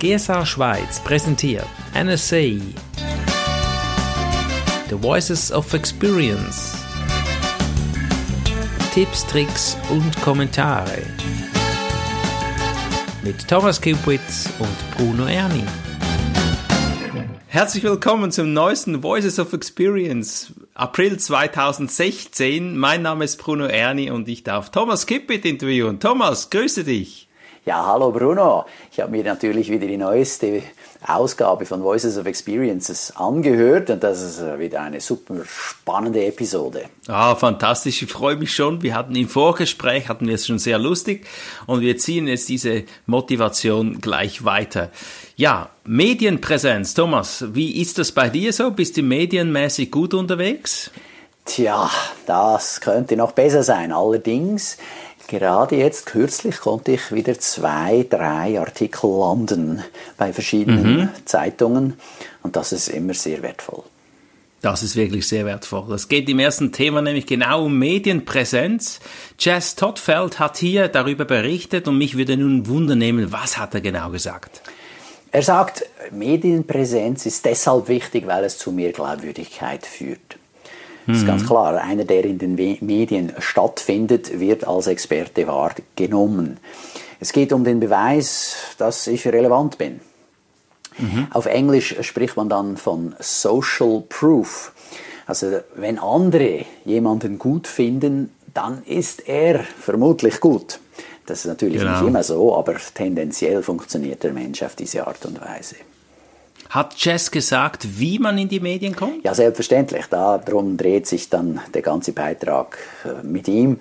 GSA Schweiz präsentiert NSA The Voices of Experience Tipps, Tricks und Kommentare mit Thomas Kupwitz und Bruno Erni. Herzlich willkommen zum neuesten Voices of Experience, April 2016. Mein Name ist Bruno Erni und ich darf Thomas Kippit interviewen. Thomas, grüße dich. Ja, hallo Bruno. Ich habe mir natürlich wieder die neueste Ausgabe von Voices of Experiences angehört und das ist äh, wieder eine super spannende Episode. Ah, fantastisch. Ich freue mich schon. Wir hatten im Vorgespräch, hatten wir es schon sehr lustig und wir ziehen jetzt diese Motivation gleich weiter. Ja, Medienpräsenz. Thomas, wie ist das bei dir so? Bist du medienmäßig gut unterwegs? Tja, das könnte noch besser sein. Allerdings Gerade jetzt, kürzlich, konnte ich wieder zwei, drei Artikel landen bei verschiedenen mhm. Zeitungen und das ist immer sehr wertvoll. Das ist wirklich sehr wertvoll. Das geht im ersten Thema nämlich genau um Medienpräsenz. Jess Todfeld hat hier darüber berichtet und mich würde nun wundern nehmen, was hat er genau gesagt? Er sagt, Medienpräsenz ist deshalb wichtig, weil es zu mehr Glaubwürdigkeit führt. Das ist ganz mhm. klar. Einer, der in den Medien stattfindet, wird als Experte wahrgenommen. Es geht um den Beweis, dass ich relevant bin. Mhm. Auf Englisch spricht man dann von Social Proof. Also wenn andere jemanden gut finden, dann ist er vermutlich gut. Das ist natürlich genau. nicht immer so, aber tendenziell funktioniert der Mensch auf diese Art und Weise. Hat Jess gesagt, wie man in die Medien kommt? Ja, selbstverständlich. Darum dreht sich dann der ganze Beitrag äh, mit ihm.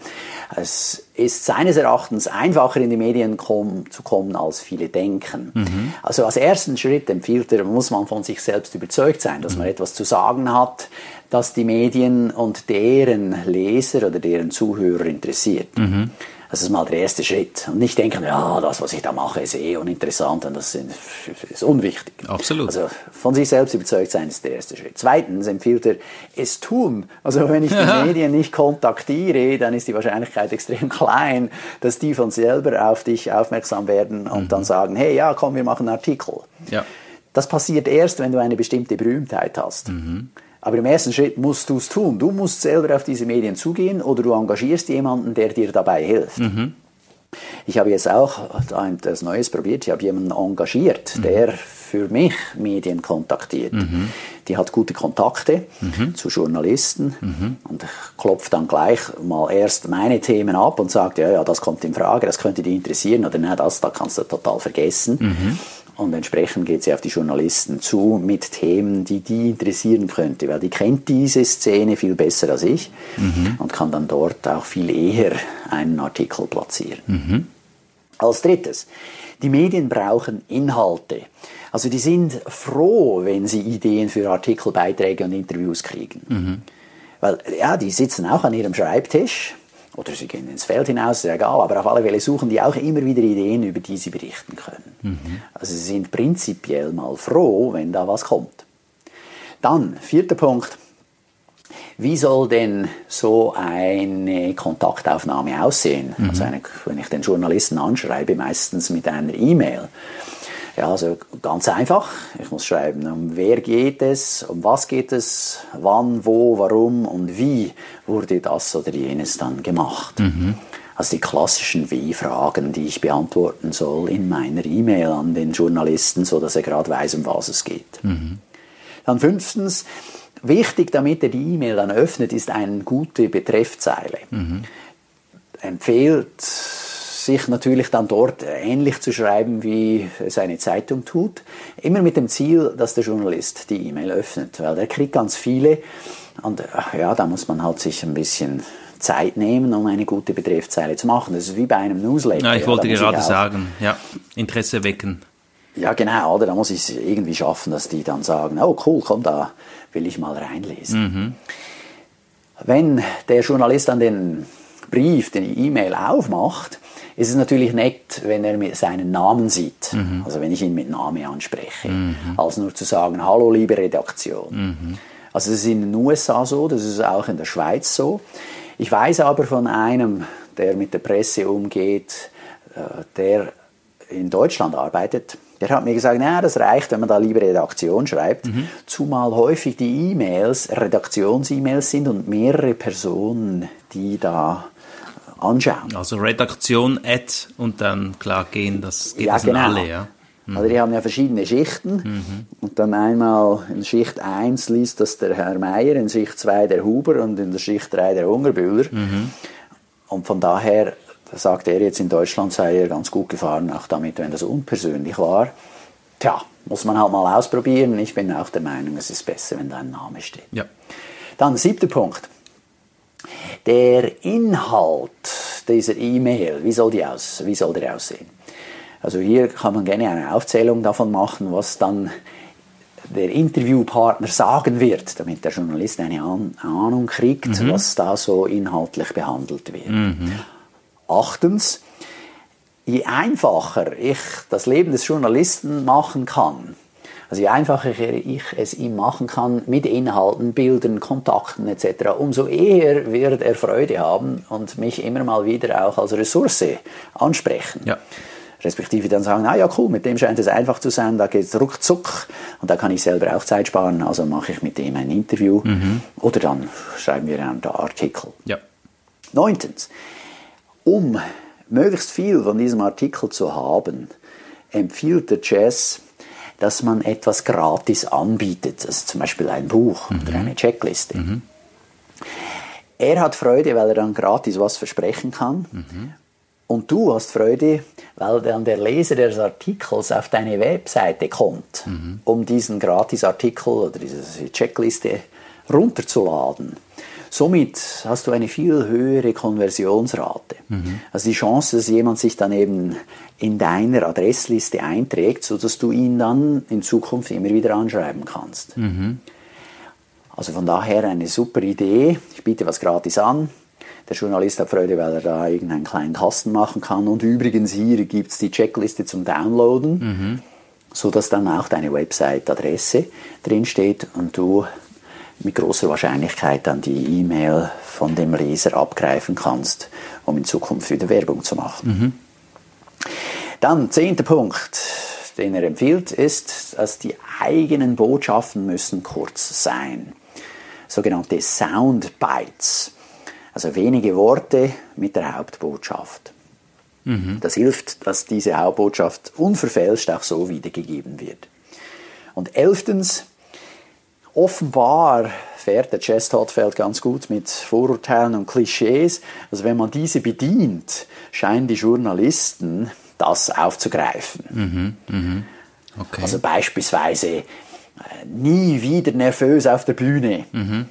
Es ist seines Erachtens einfacher in die Medien kommen, zu kommen, als viele denken. Mhm. Also als ersten Schritt empfiehlt er, muss man von sich selbst überzeugt sein, dass mhm. man etwas zu sagen hat, das die Medien und deren Leser oder deren Zuhörer interessiert. Mhm. Das ist mal der erste Schritt. Und nicht denken, ja, das, was ich da mache, ist eh uninteressant und das ist unwichtig. Absolut. Also von sich selbst überzeugt sein ist der erste Schritt. Zweitens empfiehlt er, es tun. Also wenn ich die Medien nicht kontaktiere, dann ist die Wahrscheinlichkeit extrem klein, dass die von selber auf dich aufmerksam werden und mhm. dann sagen, hey, ja, komm, wir machen einen Artikel. Ja. Das passiert erst, wenn du eine bestimmte Berühmtheit hast. Mhm. Aber im ersten Schritt musst du es tun. Du musst selber auf diese Medien zugehen oder du engagierst jemanden, der dir dabei hilft. Mhm. Ich habe jetzt auch etwas Neues probiert. Ich habe jemanden engagiert, mhm. der für mich Medien kontaktiert. Mhm. Die hat gute Kontakte mhm. zu Journalisten mhm. und klopft dann gleich mal erst meine Themen ab und sagt, ja, ja, das kommt in Frage, das könnte dich interessieren oder nein, das, da kannst du total vergessen. Und entsprechend geht sie auf die Journalisten zu mit Themen, die die interessieren könnte, weil die kennt diese Szene viel besser als ich mhm. und kann dann dort auch viel eher einen Artikel platzieren. Mhm. Als drittes, die Medien brauchen Inhalte. Also die sind froh, wenn sie Ideen für Artikel, Beiträge und Interviews kriegen. Mhm. Weil ja, die sitzen auch an ihrem Schreibtisch oder sie gehen ins Feld hinaus, ist egal, aber auf alle Fälle suchen die auch immer wieder Ideen, über die sie berichten können. Mhm. Also sie sind prinzipiell mal froh, wenn da was kommt. Dann, vierter Punkt. Wie soll denn so eine Kontaktaufnahme aussehen? Mhm. Also eine, wenn ich den Journalisten anschreibe, meistens mit einer E-Mail. Ja, also ganz einfach. Ich muss schreiben, um wer geht es, um was geht es, wann, wo, warum und wie wurde das oder jenes dann gemacht. Mhm. Also die klassischen Wie-Fragen, die ich beantworten soll in meiner E-Mail an den Journalisten, so dass er gerade weiß, um was es geht. Mhm. Dann fünftens, wichtig, damit er die E-Mail dann öffnet, ist eine gute Betreffzeile. Mhm. Empfehlt sich natürlich dann dort ähnlich zu schreiben, wie es eine Zeitung tut. Immer mit dem Ziel, dass der Journalist die E-Mail öffnet, weil der kriegt ganz viele und ja, da muss man halt sich ein bisschen Zeit nehmen, um eine gute Betreffzeile zu machen. Das ist wie bei einem Newsletter. Ja, ich wollte gerade ich sagen, ja, Interesse wecken. Ja, genau, oder? Da muss ich es irgendwie schaffen, dass die dann sagen, oh cool, komm, da will ich mal reinlesen. Mhm. Wenn der Journalist dann den Brief, den E-Mail aufmacht, ist es natürlich nett, wenn er seinen Namen sieht. Mhm. Also wenn ich ihn mit Name anspreche. Mhm. Als nur zu sagen, hallo liebe Redaktion. Mhm. Also das ist in den USA so, das ist auch in der Schweiz so. Ich weiß aber von einem, der mit der Presse umgeht, äh, der in Deutschland arbeitet, der hat mir gesagt, na, das reicht, wenn man da lieber Redaktion schreibt, mhm. zumal häufig die E-Mails Redaktions-E-Mails sind und mehrere Personen, die da anschauen. Also Redaktion, Ad und dann klar gehen, das geht ja, das genau. alle, ja. Mhm. Also die haben ja verschiedene Schichten mhm. und dann einmal in Schicht 1 liest das der Herr Meier, in Schicht 2 der Huber und in der Schicht 3 der Hungerbühler. Mhm. Und von daher sagt er jetzt in Deutschland sei er ganz gut gefahren, auch damit, wenn das unpersönlich war. Tja, muss man halt mal ausprobieren. Ich bin auch der Meinung, es ist besser, wenn da ein Name steht. Ja. Dann siebter Punkt. Der Inhalt dieser E-Mail, wie soll, wie soll der aussehen? Also hier kann man gerne eine Aufzählung davon machen, was dann der Interviewpartner sagen wird, damit der Journalist eine Ahnung kriegt, mhm. was da so inhaltlich behandelt wird. Mhm. Achtens, je einfacher ich das Leben des Journalisten machen kann, also je einfacher ich es ihm machen kann mit Inhalten, Bildern, Kontakten etc., umso eher wird er Freude haben und mich immer mal wieder auch als Ressource ansprechen. Ja. Respektive dann sagen, ah ja cool, mit dem scheint es einfach zu sein, da geht es ruckzuck und da kann ich selber auch Zeit sparen, also mache ich mit dem ein Interview mhm. oder dann schreiben wir einen Artikel. Ja. Neuntens, um möglichst viel von diesem Artikel zu haben, empfiehlt der Jazz, dass man etwas gratis anbietet, also zum Beispiel ein Buch mhm. oder eine Checkliste. Mhm. Er hat Freude, weil er dann gratis was versprechen kann. Mhm. Und du hast Freude, weil dann der Leser des Artikels auf deine Webseite kommt, mhm. um diesen Gratisartikel oder diese Checkliste runterzuladen. Somit hast du eine viel höhere Konversionsrate. Mhm. Also die Chance, dass jemand sich dann eben in deiner Adressliste einträgt, sodass du ihn dann in Zukunft immer wieder anschreiben kannst. Mhm. Also von daher eine super Idee. Ich biete was gratis an. Der Journalist hat Freude, weil er da irgendeinen kleinen Kasten machen kann. Und übrigens hier gibt es die Checkliste zum Downloaden, mhm. sodass dann auch deine Website-Adresse drinsteht und du mit großer Wahrscheinlichkeit dann die E-Mail von dem Leser abgreifen kannst, um in Zukunft wieder Werbung zu machen. Mhm. Dann, zehnter Punkt, den er empfiehlt, ist, dass die eigenen Botschaften müssen kurz sein. Sogenannte Soundbites. Also wenige Worte mit der Hauptbotschaft. Mhm. Das hilft, dass diese Hauptbotschaft unverfälscht auch so wiedergegeben wird. Und elftens, offenbar fährt der Chess Todfeld ganz gut mit Vorurteilen und Klischees. Also wenn man diese bedient, scheinen die Journalisten das aufzugreifen. Mhm, mh. okay. Also beispielsweise äh, nie wieder nervös auf der Bühne. Mhm.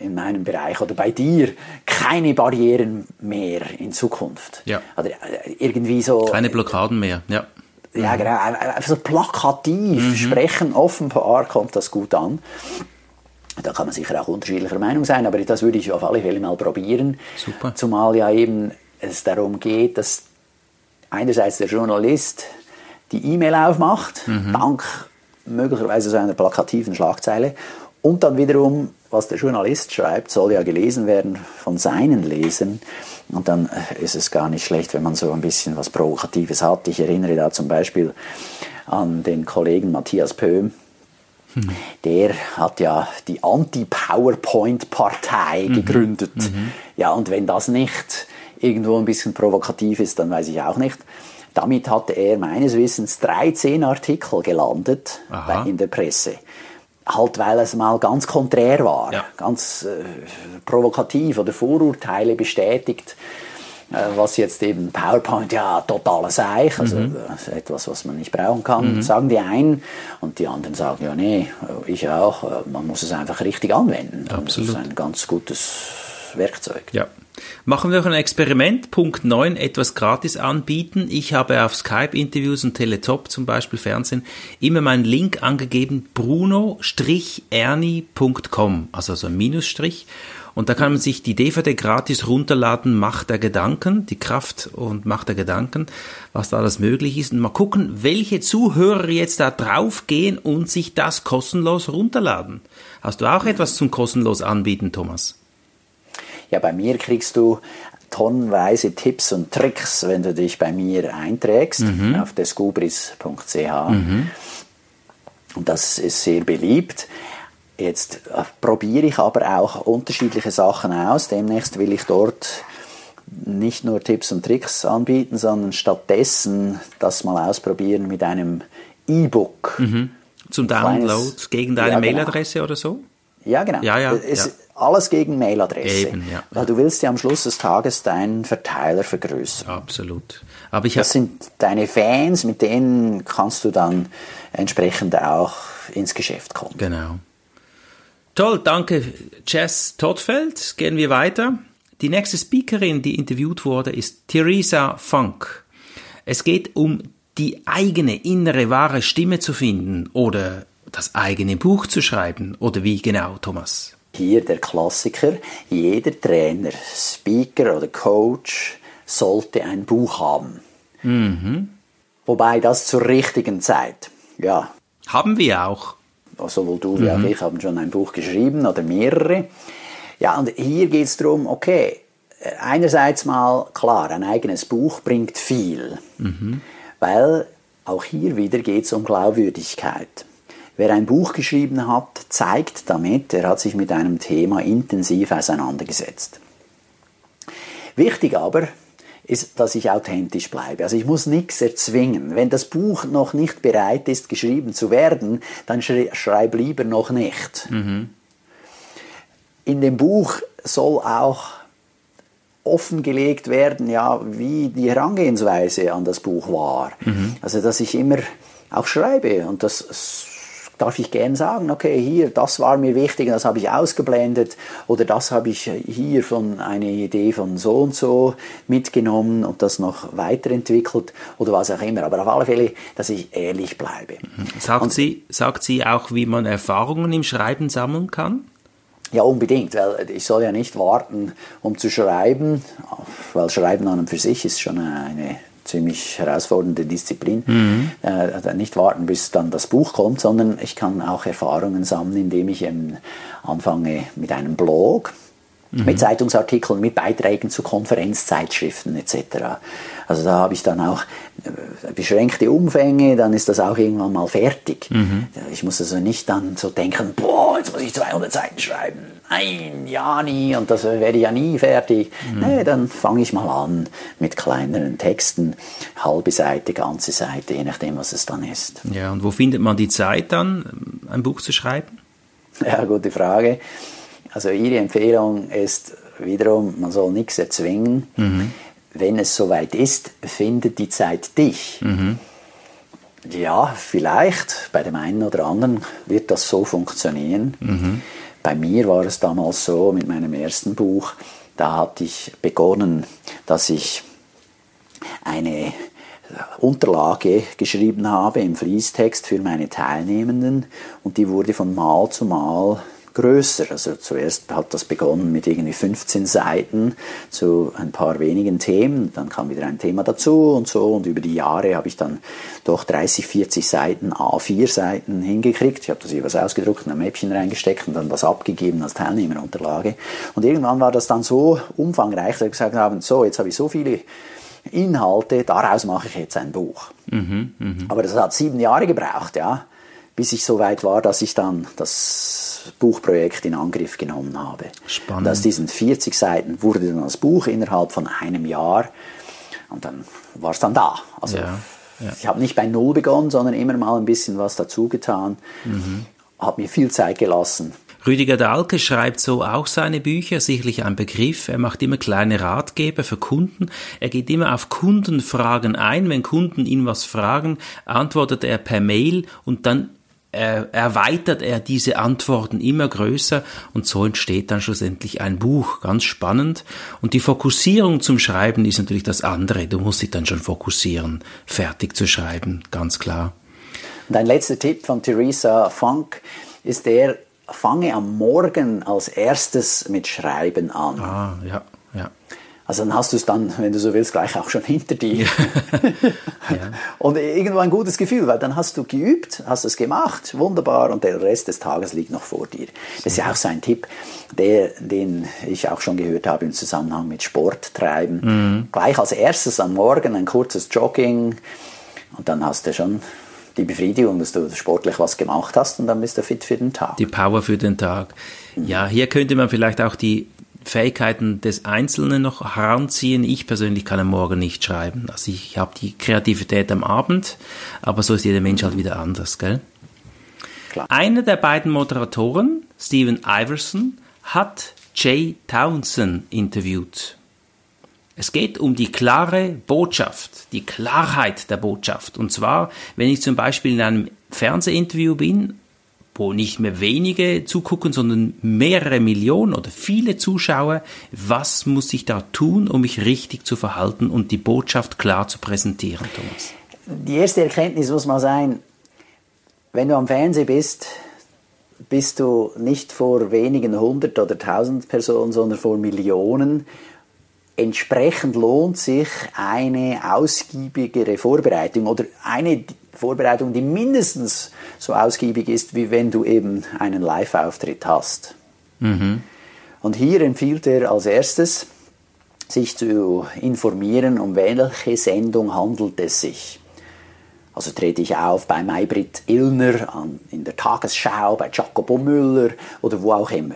In meinem Bereich oder bei dir keine Barrieren mehr in Zukunft. Ja. Oder äh, irgendwie so. Keine Blockaden mehr, ja. Ja, genau. Einfach so plakativ mhm. sprechen, offenbar kommt das gut an. Da kann man sicher auch unterschiedlicher Meinung sein, aber das würde ich auf alle Fälle mal probieren. Super. Zumal ja eben es darum geht, dass einerseits der Journalist die E-Mail aufmacht, mhm. dank möglicherweise so einer plakativen Schlagzeile, und dann wiederum, was der Journalist schreibt, soll ja gelesen werden von seinen Lesern. Und dann äh, ist es gar nicht schlecht, wenn man so ein bisschen was Provokatives hat. Ich erinnere da zum Beispiel an den Kollegen Matthias Pöhm. Mhm. Der hat ja die Anti-PowerPoint-Partei mhm. gegründet. Mhm. Ja, und wenn das nicht irgendwo ein bisschen provokativ ist, dann weiß ich auch nicht. Damit hat er meines Wissens 13 Artikel gelandet Aha. in der Presse halt weil es mal ganz konträr war, ja. ganz äh, provokativ oder Vorurteile bestätigt, äh, was jetzt eben PowerPoint ja totales Eich, also mhm. äh, etwas, was man nicht brauchen kann, mhm. sagen die einen und die anderen sagen ja nee, ich auch, äh, man muss es einfach richtig anwenden. Absolut. Das ist ein ganz gutes Werkzeug. Ja. Machen wir noch ein Experiment. Punkt 9, etwas gratis anbieten. Ich habe auf Skype-Interviews und Teletop zum Beispiel Fernsehen immer meinen Link angegeben, bruno-erni.com, also so ein Minusstrich. Und da kann man sich die DVD gratis runterladen, Macht der Gedanken, die Kraft und Macht der Gedanken, was da alles möglich ist. Und mal gucken, welche Zuhörer jetzt da draufgehen und sich das kostenlos runterladen. Hast du auch etwas zum kostenlos anbieten, Thomas? Ja, bei mir kriegst du tonnenweise Tipps und Tricks, wenn du dich bei mir einträgst mhm. auf descubris.ch. Mhm. Und das ist sehr beliebt. Jetzt äh, probiere ich aber auch unterschiedliche Sachen aus. Demnächst will ich dort nicht nur Tipps und Tricks anbieten, sondern stattdessen das mal ausprobieren mit einem E-Book. Mhm. Zum Download Kleines, gegen deine ja, genau. Mailadresse oder so? Ja, genau. Ja, ja, es. Alles gegen Mailadresse. Eben, ja. Weil du willst ja am Schluss des Tages deinen Verteiler vergrößern. Absolut. Aber ich das sind deine Fans, mit denen kannst du dann entsprechend auch ins Geschäft kommen. Genau. Toll, danke Jess Todfeld. Gehen wir weiter. Die nächste Speakerin, die interviewt wurde, ist Theresa Funk. Es geht um die eigene innere wahre Stimme zu finden oder das eigene Buch zu schreiben oder wie genau, Thomas? Hier der Klassiker. Jeder Trainer, Speaker oder Coach sollte ein Buch haben. Mhm. Wobei das zur richtigen Zeit. Ja. Haben wir auch. Sowohl du wie mhm. auch ich haben schon ein Buch geschrieben oder mehrere. Ja, und hier geht es darum, okay, einerseits mal klar, ein eigenes Buch bringt viel, mhm. weil auch hier wieder geht es um Glaubwürdigkeit. Wer ein Buch geschrieben hat, zeigt damit, er hat sich mit einem Thema intensiv auseinandergesetzt. Wichtig aber ist, dass ich authentisch bleibe. Also ich muss nichts erzwingen. Wenn das Buch noch nicht bereit ist, geschrieben zu werden, dann schreib lieber noch nicht. Mhm. In dem Buch soll auch offengelegt werden, ja, wie die Herangehensweise an das Buch war. Mhm. Also dass ich immer auch schreibe und das darf ich gern sagen, okay, hier, das war mir wichtig, das habe ich ausgeblendet oder das habe ich hier von einer Idee von so und so mitgenommen und das noch weiterentwickelt oder was auch immer. Aber auf alle Fälle, dass ich ehrlich bleibe. Sagt, und, sie, sagt sie auch, wie man Erfahrungen im Schreiben sammeln kann? Ja, unbedingt, weil ich soll ja nicht warten, um zu schreiben, weil Schreiben an und für sich ist schon eine ziemlich herausfordernde Disziplin. Mhm. Äh, nicht warten, bis dann das Buch kommt, sondern ich kann auch Erfahrungen sammeln, indem ich ähm, anfange mit einem Blog, mhm. mit Zeitungsartikeln, mit Beiträgen zu Konferenzzeitschriften etc. Also da habe ich dann auch äh, beschränkte Umfänge, dann ist das auch irgendwann mal fertig. Mhm. Ich muss also nicht dann so denken, boah, jetzt muss ich 200 Seiten schreiben. Nein, ja nie und das werde ich ja nie fertig. Mhm. Nee, dann fange ich mal an mit kleineren Texten, halbe Seite, ganze Seite, je nachdem, was es dann ist. Ja, und wo findet man die Zeit dann, ein Buch zu schreiben? Ja, gute Frage. Also Ihre Empfehlung ist wiederum, man soll nichts erzwingen. Mhm wenn es soweit ist, findet die Zeit dich. Mhm. Ja, vielleicht, bei dem einen oder anderen wird das so funktionieren. Mhm. Bei mir war es damals so mit meinem ersten Buch, da hatte ich begonnen, dass ich eine Unterlage geschrieben habe im Fließtext für meine Teilnehmenden und die wurde von Mal zu Mal größer. Also zuerst hat das begonnen mit irgendwie 15 Seiten zu ein paar wenigen Themen, dann kam wieder ein Thema dazu und so und über die Jahre habe ich dann doch 30, 40 Seiten, A4 Seiten hingekriegt. Ich habe das jeweils ausgedruckt, in ein Mäppchen reingesteckt und dann das abgegeben als Teilnehmerunterlage. Und irgendwann war das dann so umfangreich, dass ich gesagt habe, so, jetzt habe ich so viele Inhalte, daraus mache ich jetzt ein Buch. Mhm, mh. Aber das hat sieben Jahre gebraucht, ja bis ich so weit war, dass ich dann das Buchprojekt in Angriff genommen habe. Spannend. Und aus diesen 40 Seiten wurde dann das Buch innerhalb von einem Jahr und dann war es dann da. Also ja, ja. ich habe nicht bei Null begonnen, sondern immer mal ein bisschen was dazu getan, mhm. habe mir viel Zeit gelassen. Rüdiger Dahlke schreibt so auch seine Bücher, sicherlich ein Begriff. Er macht immer kleine Ratgeber für Kunden. Er geht immer auf Kundenfragen ein. Wenn Kunden ihn was fragen, antwortet er per Mail und dann erweitert er diese Antworten immer größer und so entsteht dann schlussendlich ein Buch. Ganz spannend. Und die Fokussierung zum Schreiben ist natürlich das andere. Du musst dich dann schon fokussieren, fertig zu schreiben, ganz klar. Und ein letzter Tipp von Theresa Funk ist der, fange am Morgen als erstes mit Schreiben an. Ah, ja. Also dann hast du es dann, wenn du so willst, gleich auch schon hinter dir. ja. Und irgendwo ein gutes Gefühl, weil dann hast du geübt, hast es gemacht, wunderbar, und der Rest des Tages liegt noch vor dir. Das ist ja auch so ein Tipp, der, den ich auch schon gehört habe im Zusammenhang mit Sport treiben. Mhm. Gleich als erstes am Morgen ein kurzes Jogging und dann hast du schon die Befriedigung, dass du sportlich was gemacht hast und dann bist du fit für den Tag. Die Power für den Tag. Ja, hier könnte man vielleicht auch die Fähigkeiten des Einzelnen noch heranziehen. Ich persönlich kann am Morgen nicht schreiben. Also ich habe die Kreativität am Abend, aber so ist jeder Mensch halt wieder anders, gell? Klar. Einer der beiden Moderatoren, Steven Iverson, hat Jay Townsend interviewt. Es geht um die klare Botschaft, die Klarheit der Botschaft. Und zwar, wenn ich zum Beispiel in einem Fernsehinterview bin wo nicht mehr wenige zugucken, sondern mehrere Millionen oder viele Zuschauer. Was muss ich da tun, um mich richtig zu verhalten und die Botschaft klar zu präsentieren, Thomas? Die erste Erkenntnis muss mal sein, wenn du am Fernsehen bist, bist du nicht vor wenigen hundert oder tausend Personen, sondern vor Millionen. Entsprechend lohnt sich eine ausgiebigere Vorbereitung oder eine Vorbereitung, die mindestens so ausgiebig ist, wie wenn du eben einen Live-Auftritt hast. Mhm. Und hier empfiehlt er als erstes, sich zu informieren, um welche Sendung handelt es sich. Also trete ich auf bei Maybrit Illner, an, in der Tagesschau, bei Jacobo Müller oder wo auch immer.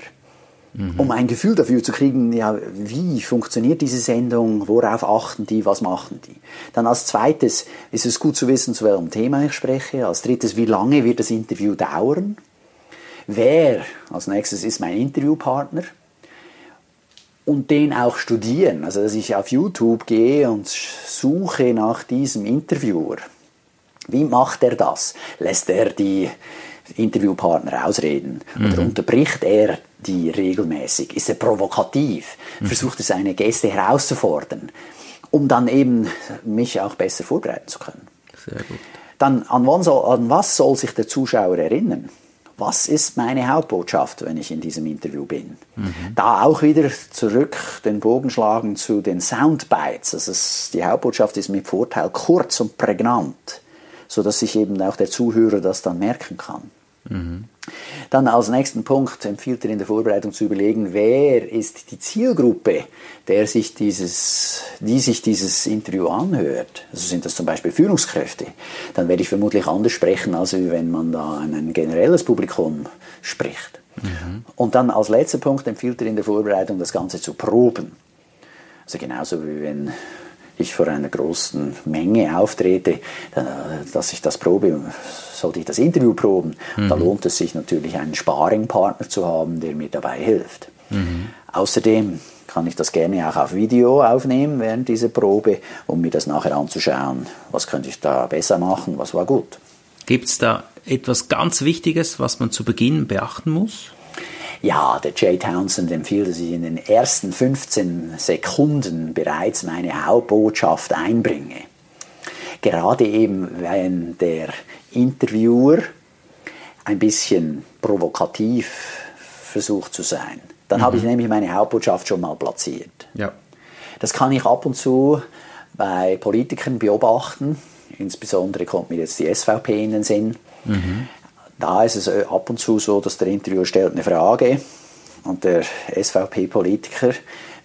Mhm. Um ein Gefühl dafür zu kriegen, ja, wie funktioniert diese Sendung, worauf achten die, was machen die. Dann als zweites ist es gut zu wissen, zu welchem Thema ich spreche. Als drittes, wie lange wird das Interview dauern? Wer als nächstes ist mein Interviewpartner? Und den auch studieren. Also, dass ich auf YouTube gehe und suche nach diesem Interviewer. Wie macht er das? Lässt er die Interviewpartner ausreden? Oder mhm. unterbricht er die regelmäßig? Ist er provokativ? Mhm. Versucht er seine Gäste herauszufordern, um dann eben mich auch besser vorbereiten zu können? Sehr gut. Dann, an, soll, an was soll sich der Zuschauer erinnern? Was ist meine Hauptbotschaft, wenn ich in diesem Interview bin? Mhm. Da auch wieder zurück den Bogen schlagen zu den Soundbites. Also es, die Hauptbotschaft ist mit Vorteil kurz und prägnant, sodass sich eben auch der Zuhörer das dann merken kann. Mhm. Dann als nächsten Punkt empfiehlt er in der Vorbereitung zu überlegen, wer ist die Zielgruppe, der sich dieses, die sich dieses Interview anhört. Also sind das zum Beispiel Führungskräfte. Dann werde ich vermutlich anders sprechen, als wenn man da an ein generelles Publikum spricht. Mhm. Und dann als letzter Punkt empfiehlt er in der Vorbereitung, das Ganze zu proben. Also genauso wie wenn ich vor einer großen Menge auftrete, dass ich das probe, sollte ich das Interview proben, mhm. da lohnt es sich natürlich, einen Sparingpartner zu haben, der mir dabei hilft. Mhm. Außerdem kann ich das gerne auch auf Video aufnehmen während dieser Probe, um mir das nachher anzuschauen, was könnte ich da besser machen, was war gut. Gibt es da etwas ganz Wichtiges, was man zu Beginn beachten muss? Ja, der Jay Townsend empfiehlt, dass ich in den ersten 15 Sekunden bereits meine Hauptbotschaft einbringe. Gerade eben, wenn der Interviewer ein bisschen provokativ versucht zu sein. Dann mhm. habe ich mhm. nämlich meine Hauptbotschaft schon mal platziert. Ja. Das kann ich ab und zu bei Politikern beobachten. Insbesondere kommt mir jetzt die SVP in den Sinn. Mhm. Da ist es äh, ab und zu so, dass der Interviewer stellt eine Frage und der SVP-Politiker,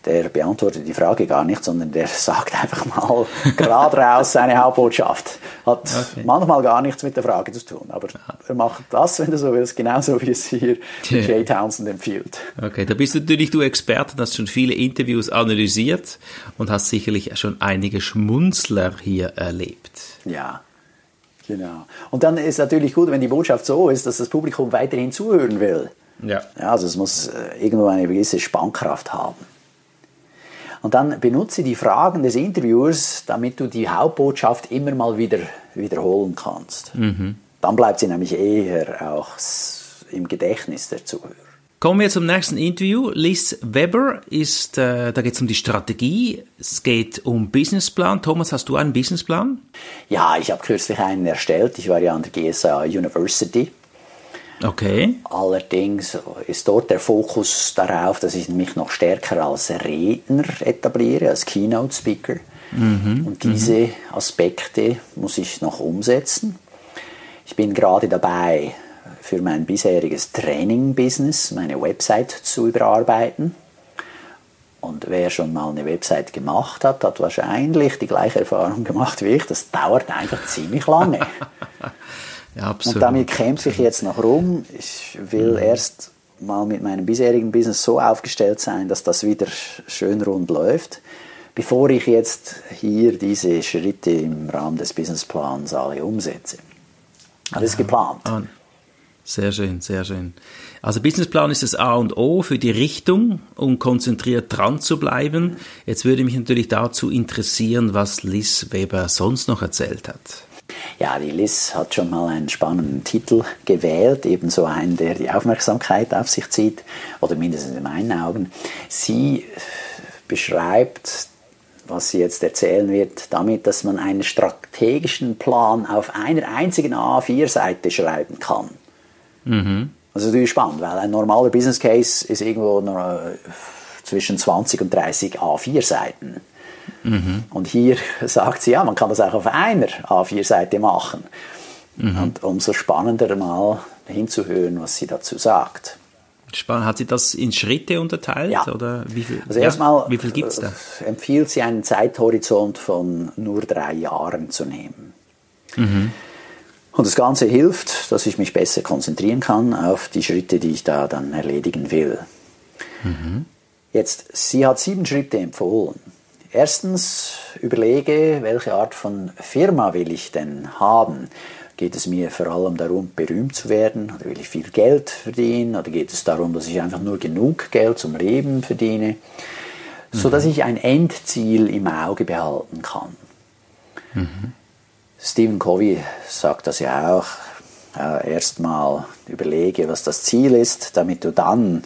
der beantwortet die Frage gar nicht, sondern der sagt einfach mal gerade raus seine Hauptbotschaft. Hat okay. manchmal gar nichts mit der Frage zu tun, aber er macht das, wenn du so willst, genauso wie es hier Jay Townsend empfiehlt. Okay, da bist natürlich du Experte, hast schon viele Interviews analysiert und hast sicherlich schon einige Schmunzler hier erlebt. Ja, Genau. Und dann ist natürlich gut, wenn die Botschaft so ist, dass das Publikum weiterhin zuhören will. Ja. ja also es muss äh, irgendwo eine gewisse Spannkraft haben. Und dann benutze die Fragen des Interviewers, damit du die Hauptbotschaft immer mal wieder wiederholen kannst. Mhm. Dann bleibt sie nämlich eher auch im Gedächtnis der Zuhörer. Kommen wir zum nächsten Interview. Liz Weber ist, äh, da geht es um die Strategie, es geht um Businessplan. Thomas, hast du einen Businessplan? Ja, ich habe kürzlich einen erstellt. Ich war ja an der GSA University Okay. Allerdings ist dort der Fokus darauf, dass ich mich noch stärker als Redner etabliere, als Keynote Speaker. Mhm. Und diese Aspekte muss ich noch umsetzen. Ich bin gerade dabei, für mein bisheriges Training-Business meine Website zu überarbeiten. Und wer schon mal eine Website gemacht hat, hat wahrscheinlich die gleiche Erfahrung gemacht wie ich. Das dauert einfach ziemlich lange. ja, absolut. Und damit kämpfe ich jetzt noch rum. Ich will mhm. erst mal mit meinem bisherigen Business so aufgestellt sein, dass das wieder schön rund läuft, bevor ich jetzt hier diese Schritte im Rahmen des Businessplans alle umsetze. Alles ja. geplant. Sehr schön, sehr schön. Also Businessplan ist das A und O für die Richtung, um konzentriert dran zu bleiben. Jetzt würde mich natürlich dazu interessieren, was Liz Weber sonst noch erzählt hat. Ja, die Liz hat schon mal einen spannenden Titel gewählt, ebenso einen, der die Aufmerksamkeit auf sich zieht, oder mindestens in meinen Augen. Sie beschreibt, was sie jetzt erzählen wird, damit, dass man einen strategischen Plan auf einer einzigen A4-Seite schreiben kann. Mhm. Das ist natürlich spannend, weil ein normaler Business Case ist irgendwo äh, zwischen 20 und 30 A4 Seiten. Mhm. Und hier sagt sie, ja, man kann das auch auf einer A4-Seite machen. Mhm. Und umso spannender mal hinzuhören, was sie dazu sagt. Spannend. Hat sie das in Schritte unterteilt? Ja. Oder wie viel, also erstmal wie viel gibt's da? Äh, empfiehlt sie einen Zeithorizont von nur drei Jahren zu nehmen. Mhm. Und das Ganze hilft, dass ich mich besser konzentrieren kann auf die Schritte, die ich da dann erledigen will. Mhm. Jetzt, sie hat sieben Schritte empfohlen. Erstens, überlege, welche Art von Firma will ich denn haben? Geht es mir vor allem darum, berühmt zu werden? Oder will ich viel Geld verdienen? Oder geht es darum, dass ich einfach nur genug Geld zum Leben verdiene? So dass mhm. ich ein Endziel im Auge behalten kann. Mhm. Stephen Covey sagt das ja auch. Äh, Erstmal überlege, was das Ziel ist, damit du dann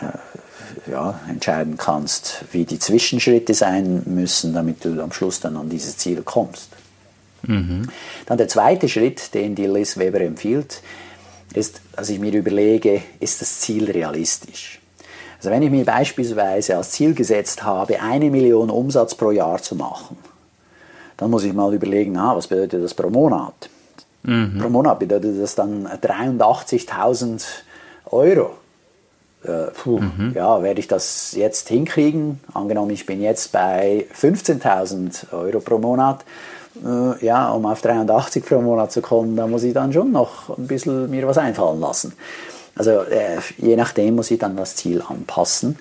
äh, ja, entscheiden kannst, wie die Zwischenschritte sein müssen, damit du am Schluss dann an dieses Ziel kommst. Mhm. Dann der zweite Schritt, den die Liz Weber empfiehlt, ist, dass ich mir überlege, ist das Ziel realistisch? Also wenn ich mir beispielsweise als Ziel gesetzt habe, eine Million Umsatz pro Jahr zu machen, dann muss ich mal überlegen, ah, was bedeutet das pro Monat? Mhm. Pro Monat bedeutet das dann 83.000 Euro. Äh, puh, mhm. Ja, werde ich das jetzt hinkriegen? Angenommen, ich bin jetzt bei 15.000 Euro pro Monat. Äh, ja, um auf 83 pro Monat zu kommen, da muss ich dann schon noch ein bisschen mir was einfallen lassen. Also äh, je nachdem muss ich dann das Ziel anpassen,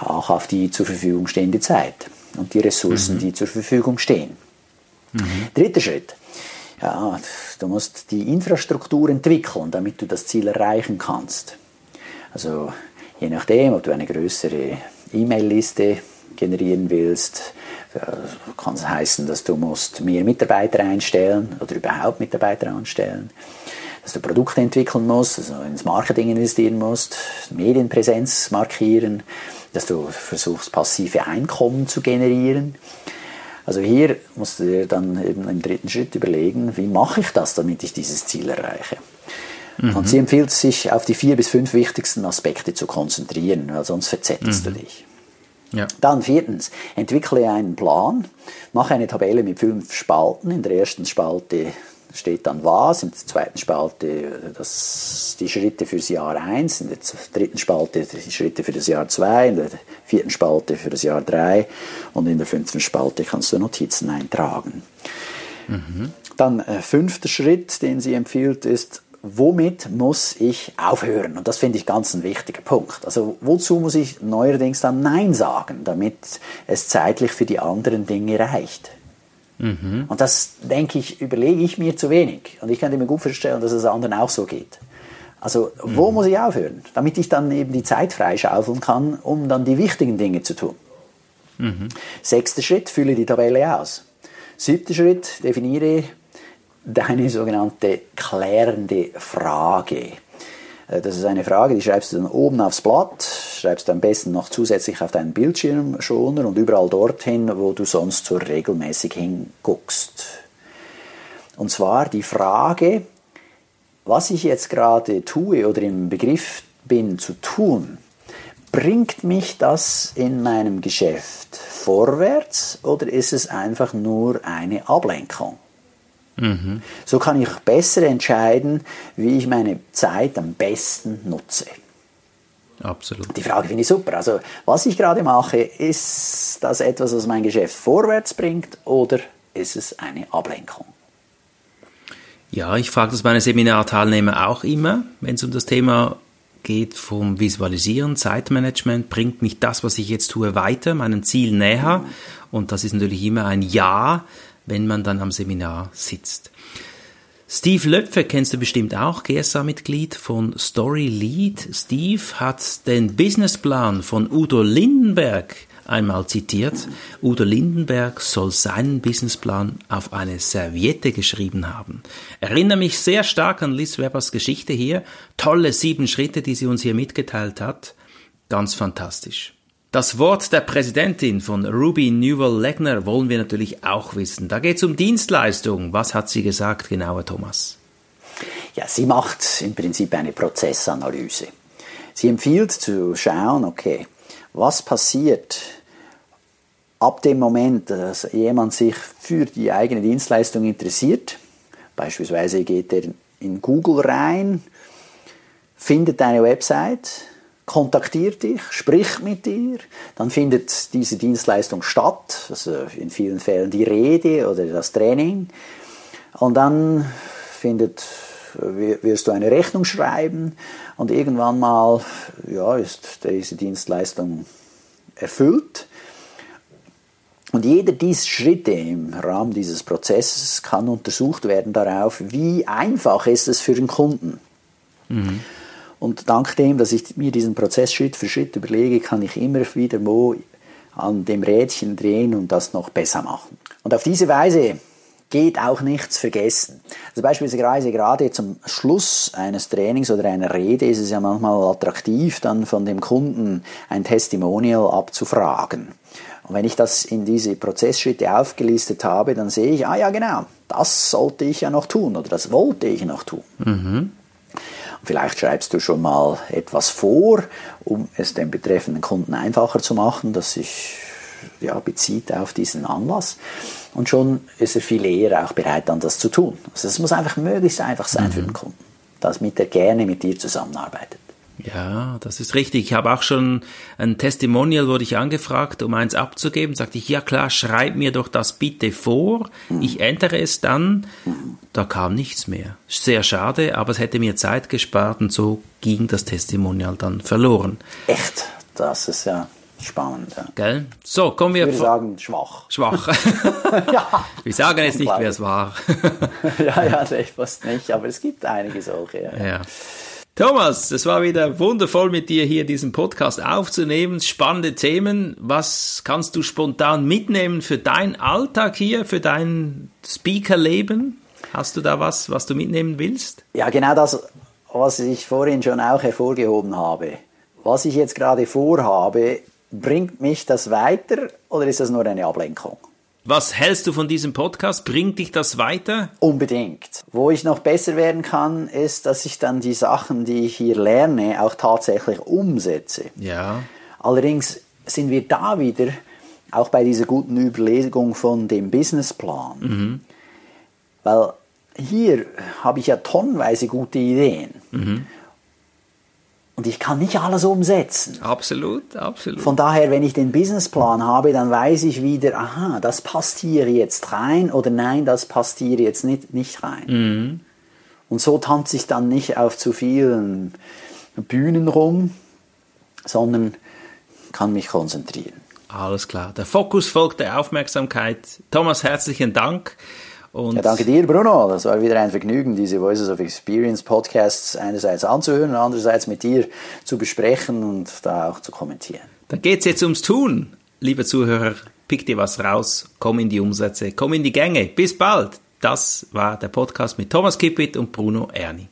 auch auf die zur Verfügung stehende Zeit und die Ressourcen, mhm. die zur Verfügung stehen. Mhm. Dritter Schritt. Ja, du musst die Infrastruktur entwickeln, damit du das Ziel erreichen kannst. Also je nachdem, ob du eine größere E-Mail-Liste generieren willst, äh, kann es heißen, dass du musst mehr Mitarbeiter einstellen oder überhaupt Mitarbeiter anstellen, dass du Produkte entwickeln musst, also ins Marketing investieren musst, Medienpräsenz markieren, dass du versuchst, passive Einkommen zu generieren. Also hier musst du dir dann eben im dritten Schritt überlegen, wie mache ich das, damit ich dieses Ziel erreiche. Mhm. Und sie empfiehlt sich, auf die vier bis fünf wichtigsten Aspekte zu konzentrieren, weil sonst verzettelst mhm. du dich. Ja. Dann viertens, entwickle einen Plan, mache eine Tabelle mit fünf Spalten. In der ersten Spalte steht dann was, in der zweiten Spalte das, die Schritte fürs Jahr 1, in der dritten Spalte die Schritte für das Jahr 2, in der vierten Spalte für das Jahr 3 und in der fünften Spalte kannst du Notizen eintragen. Mhm. Dann äh, fünfter Schritt, den sie empfiehlt, ist, womit muss ich aufhören? Und das finde ich ganz ein wichtiger Punkt. Also wozu muss ich neuerdings dann Nein sagen, damit es zeitlich für die anderen Dinge reicht? Mhm. Und das, denke ich, überlege ich mir zu wenig. Und ich könnte mir gut vorstellen, dass es anderen auch so geht. Also, wo mhm. muss ich aufhören? Damit ich dann eben die Zeit freischaufeln kann, um dann die wichtigen Dinge zu tun. Mhm. Sechster Schritt, fülle die Tabelle aus. Siebter Schritt, definiere deine sogenannte klärende Frage. Äh, das ist eine Frage, die schreibst du dann oben aufs Blatt, schreibst du am besten noch zusätzlich auf deinen Bildschirmschoner und überall dorthin, wo du sonst so regelmäßig hinguckst. Und zwar die Frage, was ich jetzt gerade tue oder im Begriff bin zu tun, bringt mich das in meinem Geschäft vorwärts oder ist es einfach nur eine Ablenkung? Mhm. So kann ich besser entscheiden, wie ich meine Zeit am besten nutze. Absolut. Die Frage finde ich super. Also, was ich gerade mache, ist das etwas, was mein Geschäft vorwärts bringt oder ist es eine Ablenkung? Ja, ich frage das meine Seminarteilnehmer auch immer, wenn es um das Thema geht vom Visualisieren, Zeitmanagement, bringt mich das, was ich jetzt tue, weiter, meinem Ziel näher. Und das ist natürlich immer ein Ja, wenn man dann am Seminar sitzt. Steve Löpfe kennst du bestimmt auch, GSA-Mitglied von Story Lead. Steve hat den Businessplan von Udo Lindenberg einmal zitiert. Udo Lindenberg soll seinen Businessplan auf eine Serviette geschrieben haben. Erinnere mich sehr stark an Liz Webers Geschichte hier. Tolle sieben Schritte, die sie uns hier mitgeteilt hat. Ganz fantastisch. Das Wort der Präsidentin von Ruby Newell Legner wollen wir natürlich auch wissen. Da geht es um Dienstleistung. Was hat sie gesagt, genauer Thomas? Ja, sie macht im Prinzip eine Prozessanalyse. Sie empfiehlt zu schauen, okay, was passiert ab dem Moment, dass jemand sich für die eigene Dienstleistung interessiert. Beispielsweise geht er in Google rein, findet eine Website, kontaktiert dich, spricht mit dir, dann findet diese Dienstleistung statt, also in vielen Fällen die Rede oder das Training, und dann findet, wirst du eine Rechnung schreiben und irgendwann mal ja, ist diese Dienstleistung erfüllt. Und jeder dieser Schritte im Rahmen dieses Prozesses kann untersucht werden darauf, wie einfach ist es für den Kunden. Mhm. Und dank dem, dass ich mir diesen Prozess Schritt für Schritt überlege, kann ich immer wieder wo an dem Rädchen drehen und das noch besser machen. Und auf diese Weise geht auch nichts vergessen. Also beispielsweise gerade zum Schluss eines Trainings oder einer Rede ist es ja manchmal attraktiv, dann von dem Kunden ein Testimonial abzufragen. Und wenn ich das in diese Prozessschritte aufgelistet habe, dann sehe ich, ah ja genau, das sollte ich ja noch tun oder das wollte ich noch tun. Mhm. Vielleicht schreibst du schon mal etwas vor, um es dem betreffenden Kunden einfacher zu machen, das sich ja, bezieht auf diesen Anlass. Und schon ist er viel eher auch bereit, dann das zu tun. Also es muss einfach möglichst einfach sein mhm. für den Kunden, damit er gerne mit dir zusammenarbeitet. Ja, das ist richtig. Ich habe auch schon ein Testimonial, wurde ich angefragt, um eins abzugeben. Sagte ich, ja klar, schreib mir doch das bitte vor. Ich ändere es dann. Da kam nichts mehr. Sehr schade, aber es hätte mir Zeit gespart und so ging das Testimonial dann verloren. Echt? Das ist ja spannend. Ja. Gell? So, kommen wir. Ich würde sagen, schwach. Schwach. ja. Wir sagen jetzt nicht, wer es war. ja, ja, ich fast nicht, aber es gibt einige solche. ja. ja. Thomas, es war wieder wundervoll mit dir hier diesen Podcast aufzunehmen. Spannende Themen. Was kannst du spontan mitnehmen für deinen Alltag hier, für dein Speakerleben? Hast du da was, was du mitnehmen willst? Ja, genau das, was ich vorhin schon auch hervorgehoben habe. Was ich jetzt gerade vorhabe, bringt mich das weiter oder ist das nur eine Ablenkung? Was hältst du von diesem Podcast? Bringt dich das weiter? Unbedingt. Wo ich noch besser werden kann, ist, dass ich dann die Sachen, die ich hier lerne, auch tatsächlich umsetze. Ja. Allerdings sind wir da wieder auch bei dieser guten Überlegung von dem Businessplan. Mhm. Weil hier habe ich ja tonnenweise gute Ideen. Mhm. Und ich kann nicht alles umsetzen. Absolut, absolut. Von daher, wenn ich den Businessplan habe, dann weiß ich wieder, aha, das passt hier jetzt rein oder nein, das passt hier jetzt nicht, nicht rein. Mhm. Und so tanze ich dann nicht auf zu vielen Bühnen rum, sondern kann mich konzentrieren. Alles klar. Der Fokus folgt der Aufmerksamkeit. Thomas, herzlichen Dank. Und ja, danke dir, Bruno. Das war wieder ein Vergnügen, diese Voices of Experience Podcasts einerseits anzuhören und andererseits mit dir zu besprechen und da auch zu kommentieren. Da geht es jetzt ums Tun, lieber Zuhörer. Pick dir was raus, komm in die Umsätze, komm in die Gänge. Bis bald. Das war der Podcast mit Thomas Kippit und Bruno Erni.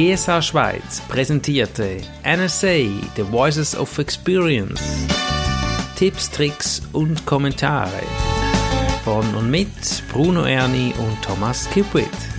GSA Schweiz präsentierte NSA The Voices of Experience. Tipps, Tricks und Kommentare. Von und mit Bruno Erni und Thomas Kipwit.